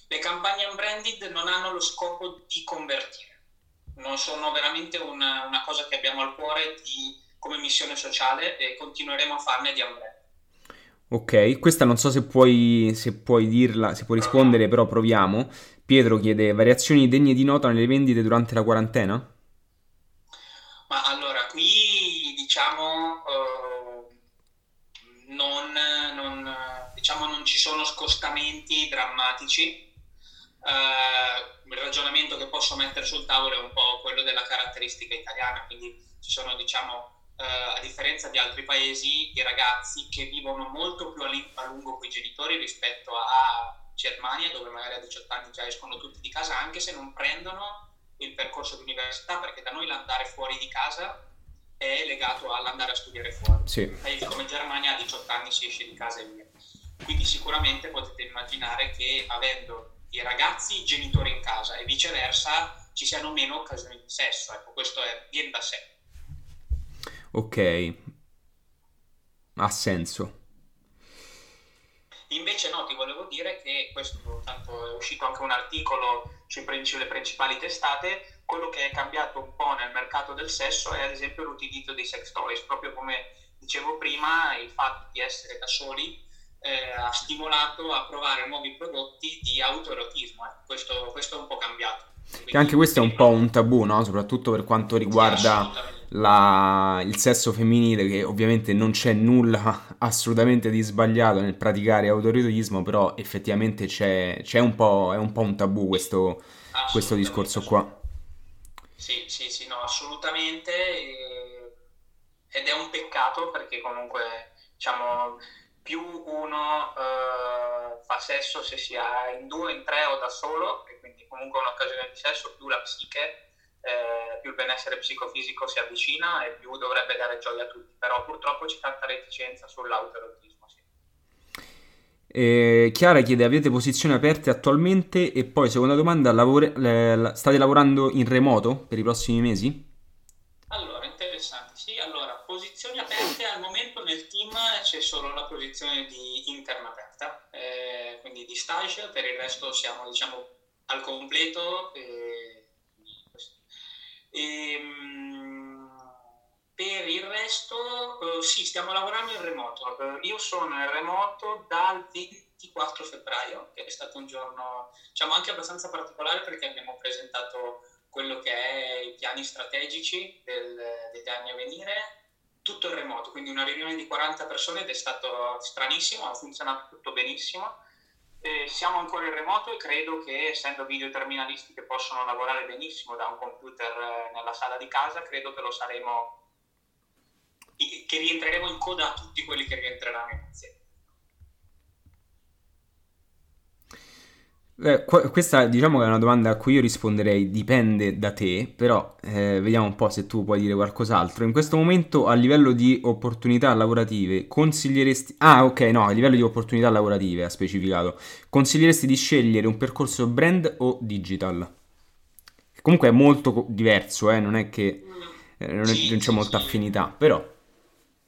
S2: le campagne unbranded non hanno lo scopo di convertire. Non sono veramente una, una cosa che abbiamo al cuore di, come missione sociale e continueremo a farne di unbranded.
S1: Ok, questa non so se puoi, se puoi dirla, se puoi rispondere, però proviamo. Pietro chiede variazioni degne di nota nelle vendite durante la quarantena?
S2: Ma allora, qui diciamo uh, non, non, diciamo non ci sono scostamenti drammatici. Uh, il ragionamento che posso mettere sul tavolo è un po' quello della caratteristica italiana, quindi ci sono diciamo eh, a differenza di altri paesi, i ragazzi che vivono molto più a lungo con i genitori rispetto a Germania, dove magari a 18 anni già escono tutti di casa, anche se non prendono il percorso di università, perché da noi l'andare fuori di casa è legato all'andare a studiare fuori.
S1: Sì.
S2: Paesi come Germania a 18 anni si esce di casa e via. Quindi sicuramente potete immaginare che avendo i ragazzi i genitori in casa e viceversa ci siano meno occasioni di sesso. Ecco, questo è, viene da sé.
S1: Ok, ha senso.
S2: Invece no, ti volevo dire che questo, tanto è uscito anche un articolo sulle principali testate, quello che è cambiato un po' nel mercato del sesso è ad esempio l'utilizzo dei sex toys, proprio come dicevo prima, il fatto di essere da soli eh, ha stimolato a provare nuovi prodotti di autoerotismo, eh. questo, questo, è un po' cambiato.
S1: Quindi, anche questo è un po' un tabù, no? soprattutto per quanto riguarda... Sì, la, il sesso femminile, che ovviamente non c'è nulla assolutamente di sbagliato nel praticare autorotismo, però effettivamente c'è, c'è un po', è un po' un tabù questo, questo discorso qua.
S2: Sì, sì, sì, no, assolutamente. Ed è un peccato perché comunque, diciamo, più uno uh, fa sesso se si ha in due, in tre o da solo, e quindi comunque un'occasione di sesso, più la psiche eh, più il benessere psicofisico si avvicina e più dovrebbe dare gioia a tutti, però purtroppo c'è tanta reticenza sull'autoerotismo. Sì.
S1: Eh, Chiara chiede avete posizioni aperte attualmente e poi seconda domanda lavore, le, state lavorando in remoto per i prossimi mesi?
S2: Allora interessante posizioni aperte al momento nel team c'è solo la posizione di interna aperta eh, quindi di stage per il resto siamo diciamo al completo eh, e, ehm, per il resto uh, sì, stiamo lavorando in remoto. Uh, io sono in remoto dal 24 febbraio, che è stato un giorno diciamo anche abbastanza particolare perché abbiamo presentato quello che è i piani strategici del, degli anni a venire, tutto in remoto, quindi una riunione di 40 persone ed è stato stranissimo, ha funzionato tutto benissimo. Eh, siamo ancora in remoto e credo che essendo videoterminalisti che possono lavorare benissimo da un computer eh, nella sala di casa, credo che lo saremo, che rientreremo in coda a tutti quelli che rientreranno in azienda.
S1: Eh, questa diciamo che è una domanda a cui io risponderei dipende da te, però eh, vediamo un po' se tu puoi dire qualcos'altro. In questo momento a livello di opportunità lavorative consiglieresti... Ah ok, no, a livello di opportunità lavorative ha specificato. Consiglieresti di scegliere un percorso brand o digital? Comunque è molto diverso, eh? non è che eh, non, è, sì, non, c'è sì, molta sì. affinità, però...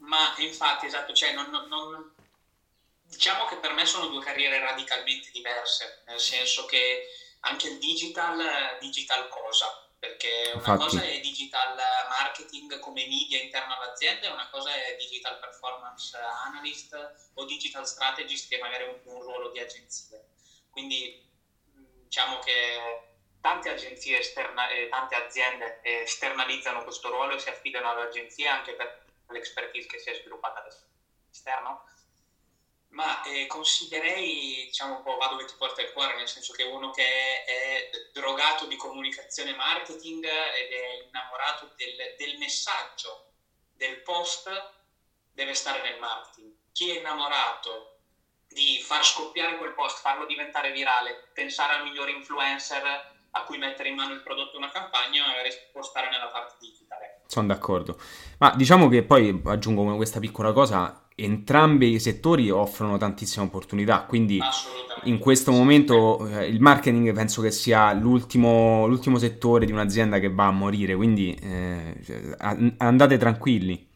S2: Ma infatti, esatto, cioè non, non Diciamo che per me sono due carriere radicalmente diverse, nel senso che anche il digital, digital cosa? Perché una Infatti. cosa è digital marketing come media interno all'azienda e una cosa è digital performance analyst o digital strategist che è magari un, un ruolo di agenzia. Quindi diciamo che tante agenzie esterna, eh, tante aziende esternalizzano questo ruolo e si affidano all'agenzia anche per l'expertise che si è sviluppata all'esterno ma eh, consiglierei, diciamo un po', va dove ti porta il cuore, nel senso che uno che è, è drogato di comunicazione marketing ed è innamorato del, del, messaggio, del post, deve stare nel marketing. Chi è innamorato di far scoppiare quel post, farlo diventare virale, pensare al migliore influencer a cui mettere in mano il prodotto una campagna, magari può stare nella parte digitale.
S1: Sono d'accordo. Ma diciamo che poi aggiungo questa piccola cosa, entrambi i settori offrono tantissime opportunità, quindi in questo momento eh, il marketing penso che sia l'ultimo, l'ultimo, settore di un'azienda che va a morire, quindi eh, andate tranquilli.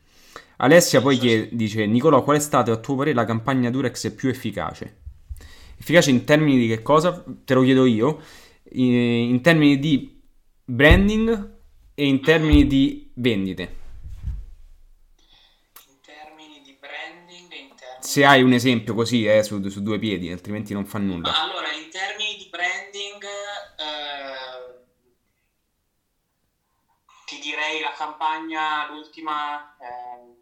S1: Alessia poi chiede, dice, Nicolò, qual è stata a tuo parere la campagna Durex più efficace? Efficace in termini di che cosa? Te lo chiedo io. in, in termini di branding e in termini di vendite. Se hai un esempio così eh, su, su, due piedi, altrimenti non fa nulla.
S2: Ma allora, in termini di branding, eh, ti direi la campagna, l'ultima eh,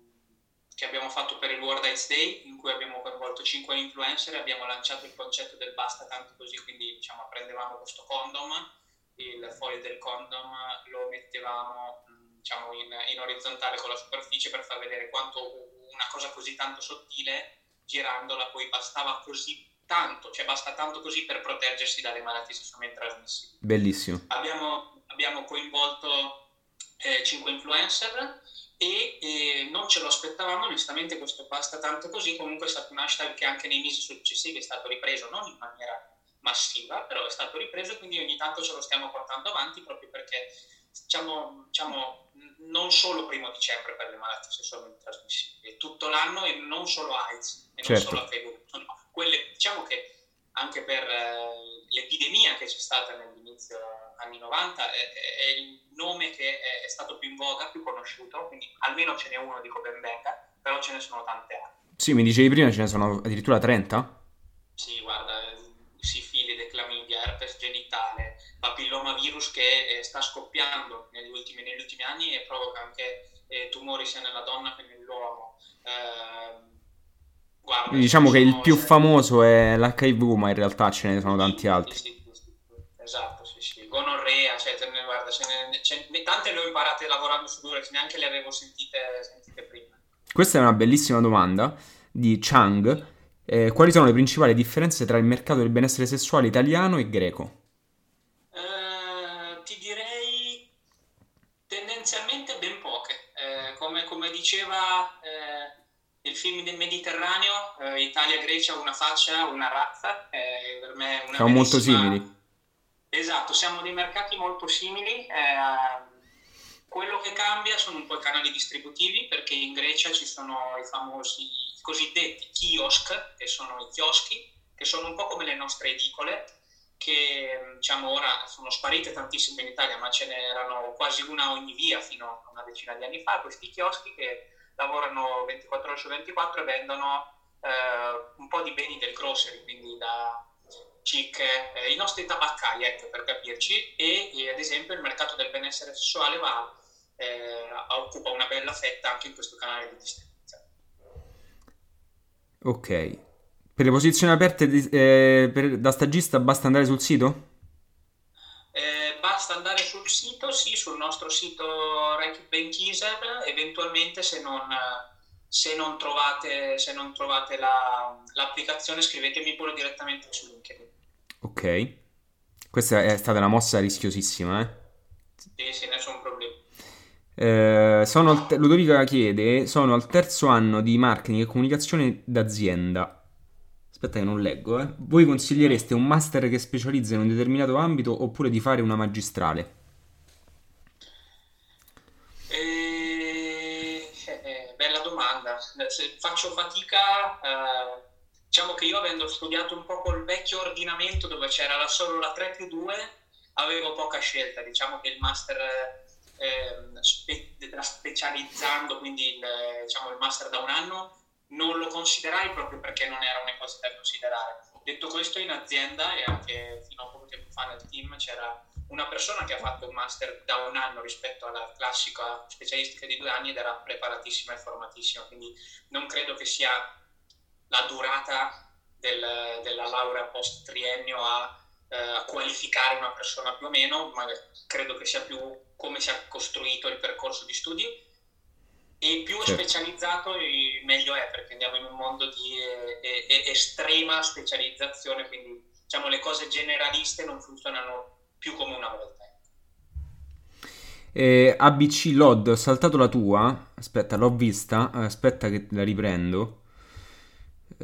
S2: che abbiamo fatto per il World AIDS Day, in cui abbiamo coinvolto 5 influencer abbiamo lanciato il concetto del basta tanto così, quindi diciamo prendevamo questo condom, il foglio del condom lo mettevamo diciamo, in, in orizzontale con la superficie per far vedere quanto una cosa così tanto sottile, girandola poi bastava così tanto, cioè basta tanto così per proteggersi dalle malattie sessualmente trasmissibili.
S1: Bellissimo.
S2: Abbiamo, abbiamo coinvolto eh, 5 influencer e eh, non ce lo aspettavamo, onestamente questo basta tanto così, comunque è stato un hashtag che anche nei mesi successivi è stato ripreso, non in maniera massiva, però è stato ripreso quindi ogni tanto ce lo stiamo portando avanti proprio perché diciamo, diciamo non solo primo dicembre per le malattie sessualmente trasmissibili, tutto l'anno e non solo AIDS e
S1: certo.
S2: non solo HIV. Quelle, diciamo che anche per eh, l'epidemia che c'è stata nell'inizio anni 90 è, è, il nome che è, è, stato più in voga, più conosciuto, quindi almeno ce n'è uno, dico ben venga, però ce ne sono tante altre.
S1: Sì, mi dicevi prima ce ne sono addirittura 30?
S2: Sì, guarda, sifilide, clamidia, herpes genitale, papillomavirus che eh, sta scoppiando negli ultimi, negli ultimi, anni e provoca anche eh, tumori sia nella donna che nell'uomo. Eh,
S1: guarda, diciamo che il più famoso è l'HIV, ma in realtà ce ne sono tanti altri. Sì,
S2: sì, sì, esatto, sì, sì. Gonorrea, cioè, te ne, guarda, ce ne, ce ne, tante le ho imparate lavorando su Durex, neanche le avevo sentite, sentite prima.
S1: Questa è una bellissima domanda di Chang. Eh, quali sono le principali differenze tra il mercato del benessere sessuale italiano e greco?
S2: Eh, ti direi tendenzialmente ben poche. Eh, come, come, diceva eh, il film del Mediterraneo, eh, Italia e Grecia una faccia, una razza. Eh, per me una
S1: Siamo molto simili.
S2: Esatto, siamo dei mercati molto simili. quello che cambia sono un po' i canali distributivi perché in Grecia ci sono i famosi cosiddetti kiosk, che sono i chioschi, che sono un po' come le nostre edicole, che diciamo ora sono sparite tantissimo in Italia, ma ce n'erano quasi una ogni via fino a una decina di anni fa, questi chioschi che lavorano 24 ore su 24 e vendono eh, un po' di beni del grocery, quindi da cicche, eh, i nostri tabaccai, ecco, per capirci, e, e, ad esempio il mercato del benessere sessuale va, eh, occupa una bella fetta anche in questo canale di distribuzione.
S1: Ok. Per le posizioni aperte eh, per, da stagista basta andare sul sito?
S2: Eh, basta andare sul sito, sì, sul nostro sito Bankiser, eventualmente se non, se non trovate, se non trovate la, l'applicazione scrivetemi pure direttamente su LinkedIn.
S1: Ok, questa è stata una mossa rischiosissima, eh?
S2: Sì, sì, nessun problema.
S1: Eh, sono te- Ludovica chiede: Sono al terzo anno di marketing e comunicazione d'azienda. Aspetta, che non leggo. Eh. Voi consigliereste un master che specializza in un determinato ambito oppure di fare una magistrale?
S2: Eh, eh, bella domanda. Se faccio fatica, eh, diciamo che io avendo studiato un po' col vecchio ordinamento dove c'era solo la 3 più 2, avevo poca scelta. Diciamo che il master ehm, spe- specializzando, quindi il, diciamo, il master da un anno, non lo considerai proprio perché non era una cosa da considerare. Detto questo, in azienda e anche fino a poco tempo fa nel team c'era una persona che ha fatto un master da un anno rispetto alla classica specialistica di due anni ed era preparatissima e formatissima, quindi non credo che sia la durata del, della laurea post triennio a, eh, a, qualificare una persona più o meno, ma credo che sia più come si è costruito il percorso di studi e più certo. specializzato meglio è perché andiamo in un mondo di eh, eh, estrema specializzazione quindi diciamo le cose generaliste non funzionano più come una volta
S1: eh, ABC Lod ho saltato la tua aspetta l'ho vista aspetta che la riprendo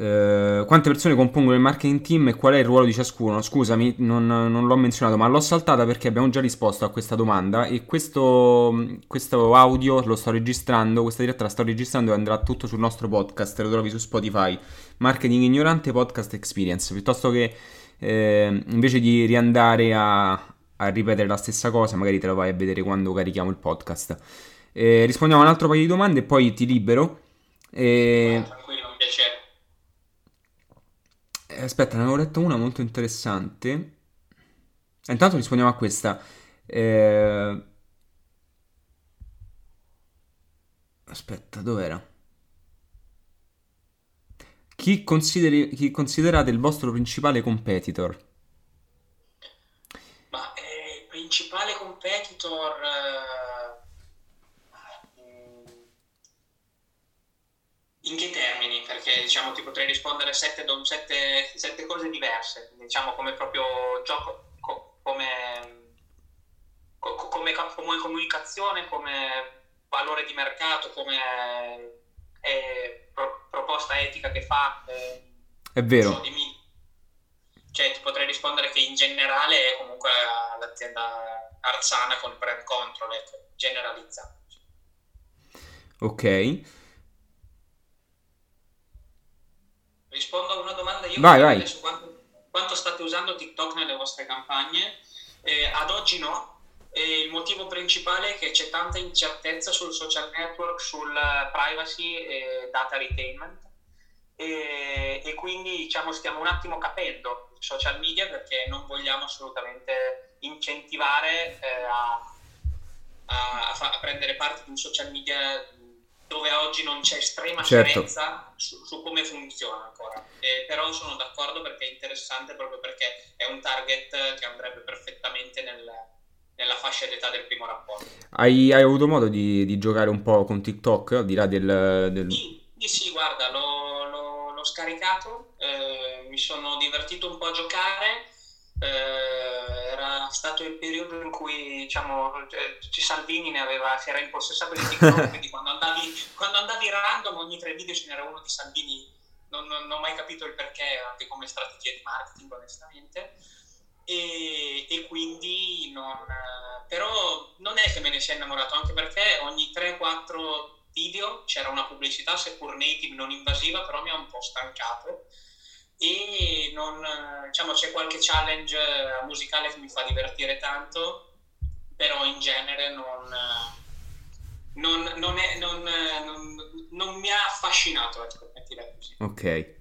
S1: Uh, quante persone compongono il marketing team e qual è il ruolo di ciascuno? Scusami, non, non, l'ho menzionato, ma l'ho saltata perché abbiamo già risposto a questa domanda e questo, questo, audio lo sto registrando, questa diretta la sto registrando e andrà tutto sul nostro podcast, lo trovi su Spotify, Marketing Ignorante Podcast Experience, piuttosto che eh, invece di riandare a, a, ripetere la stessa cosa, magari te lo vai a vedere quando carichiamo il podcast. Eh, rispondiamo a un altro paio di domande e poi ti libero.
S2: Eh.
S1: Eh, aspetta, ne avevo letto una molto interessante. Eh, intanto rispondiamo a questa. Eh... Aspetta, dov'era? Chi, consideri... Chi considerate il vostro principale competitor?
S2: Ma eh, il principale competitor... In che termini? Perché diciamo ti potrei rispondere sette, sette, sette cose diverse, diciamo come proprio gioco, co, come, co, come, come, comunicazione, come valore di mercato, come eh, pro, proposta etica che fa.
S1: Eh, è vero. So,
S2: cioè ti potrei rispondere che in generale è comunque l'azienda arzana con brand control, ecco, generalizzato.
S1: Ok.
S2: Rispondo a una domanda io
S1: vai, vai.
S2: su quanto, quanto, state usando TikTok nelle vostre campagne. Eh, ad oggi no. E il motivo principale è che c'è tanta incertezza sul social network, sul privacy e data retainment. E, e quindi diciamo stiamo un attimo capendo i social media perché non vogliamo assolutamente incentivare eh, a, a, a, fa, a prendere parte di un social media dove oggi non c'è estrema certo. chiarezza su, su, come funziona ancora. Eh, però sono d'accordo perché è interessante proprio perché è un target che andrebbe perfettamente nel, nella fascia d'età del primo rapporto.
S1: Hai, hai avuto modo di, di, giocare un po' con TikTok, al di là del... del...
S2: Sì, sì, guarda, l'ho, l'ho, l'ho scaricato, eh, mi sono divertito un po' a giocare eh, era stato il periodo in cui diciamo, cioè, Salvini ne aveva, si era impossessato di TikTok, quindi video ce n'era uno di Salvini, non, non, non ho mai capito il perché, anche come strategia di marketing onestamente. E, e, quindi non, però non è che me ne sia innamorato anche perché ogni 3-4 video c'era una pubblicità seppur native non invasiva però mi ha un po' stancato e non, diciamo, c'è qualche challenge musicale che mi fa divertire tanto, però in genere non, non, non, è, non affascinato, ecco, così.
S1: Ok.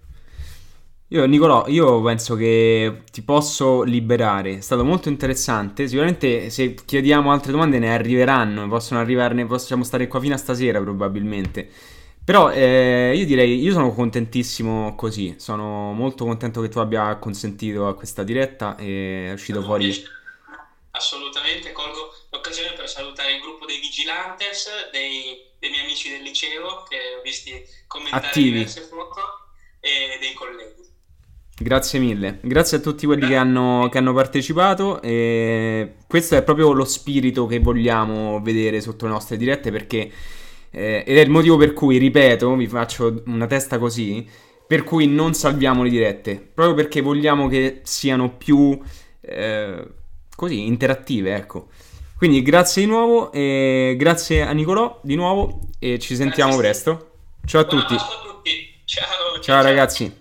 S1: Io, Nicolò, io penso che ti posso liberare. È stato molto interessante. Sicuramente se chiediamo altre domande ne arriveranno, possono arrivarne, possiamo stare qua fino a stasera probabilmente. Però eh, io direi, io sono contentissimo così, sono molto contento che tu abbia consentito a questa diretta e è uscito fuori...
S2: Assolutamente, colgo l'occasione per salutare il gruppo dei Vigilantes, dei, dei miei amici del liceo che ho visti commentare Attivi. diverse foto e dei colleghi.
S1: Grazie mille, grazie a tutti quelli che hanno, che hanno, partecipato. E questo è proprio lo spirito che vogliamo vedere sotto le nostre dirette perché, eh, ed è il motivo per cui, ripeto, vi faccio una testa così, per cui non salviamo le dirette, proprio perché vogliamo che siano più eh, così interattive, ecco. Quindi grazie di nuovo, e grazie a Nicolò di nuovo e ci sentiamo presto. Ciao a tutti.
S2: a tutti. Ciao,
S1: ciao, ciao ragazzi.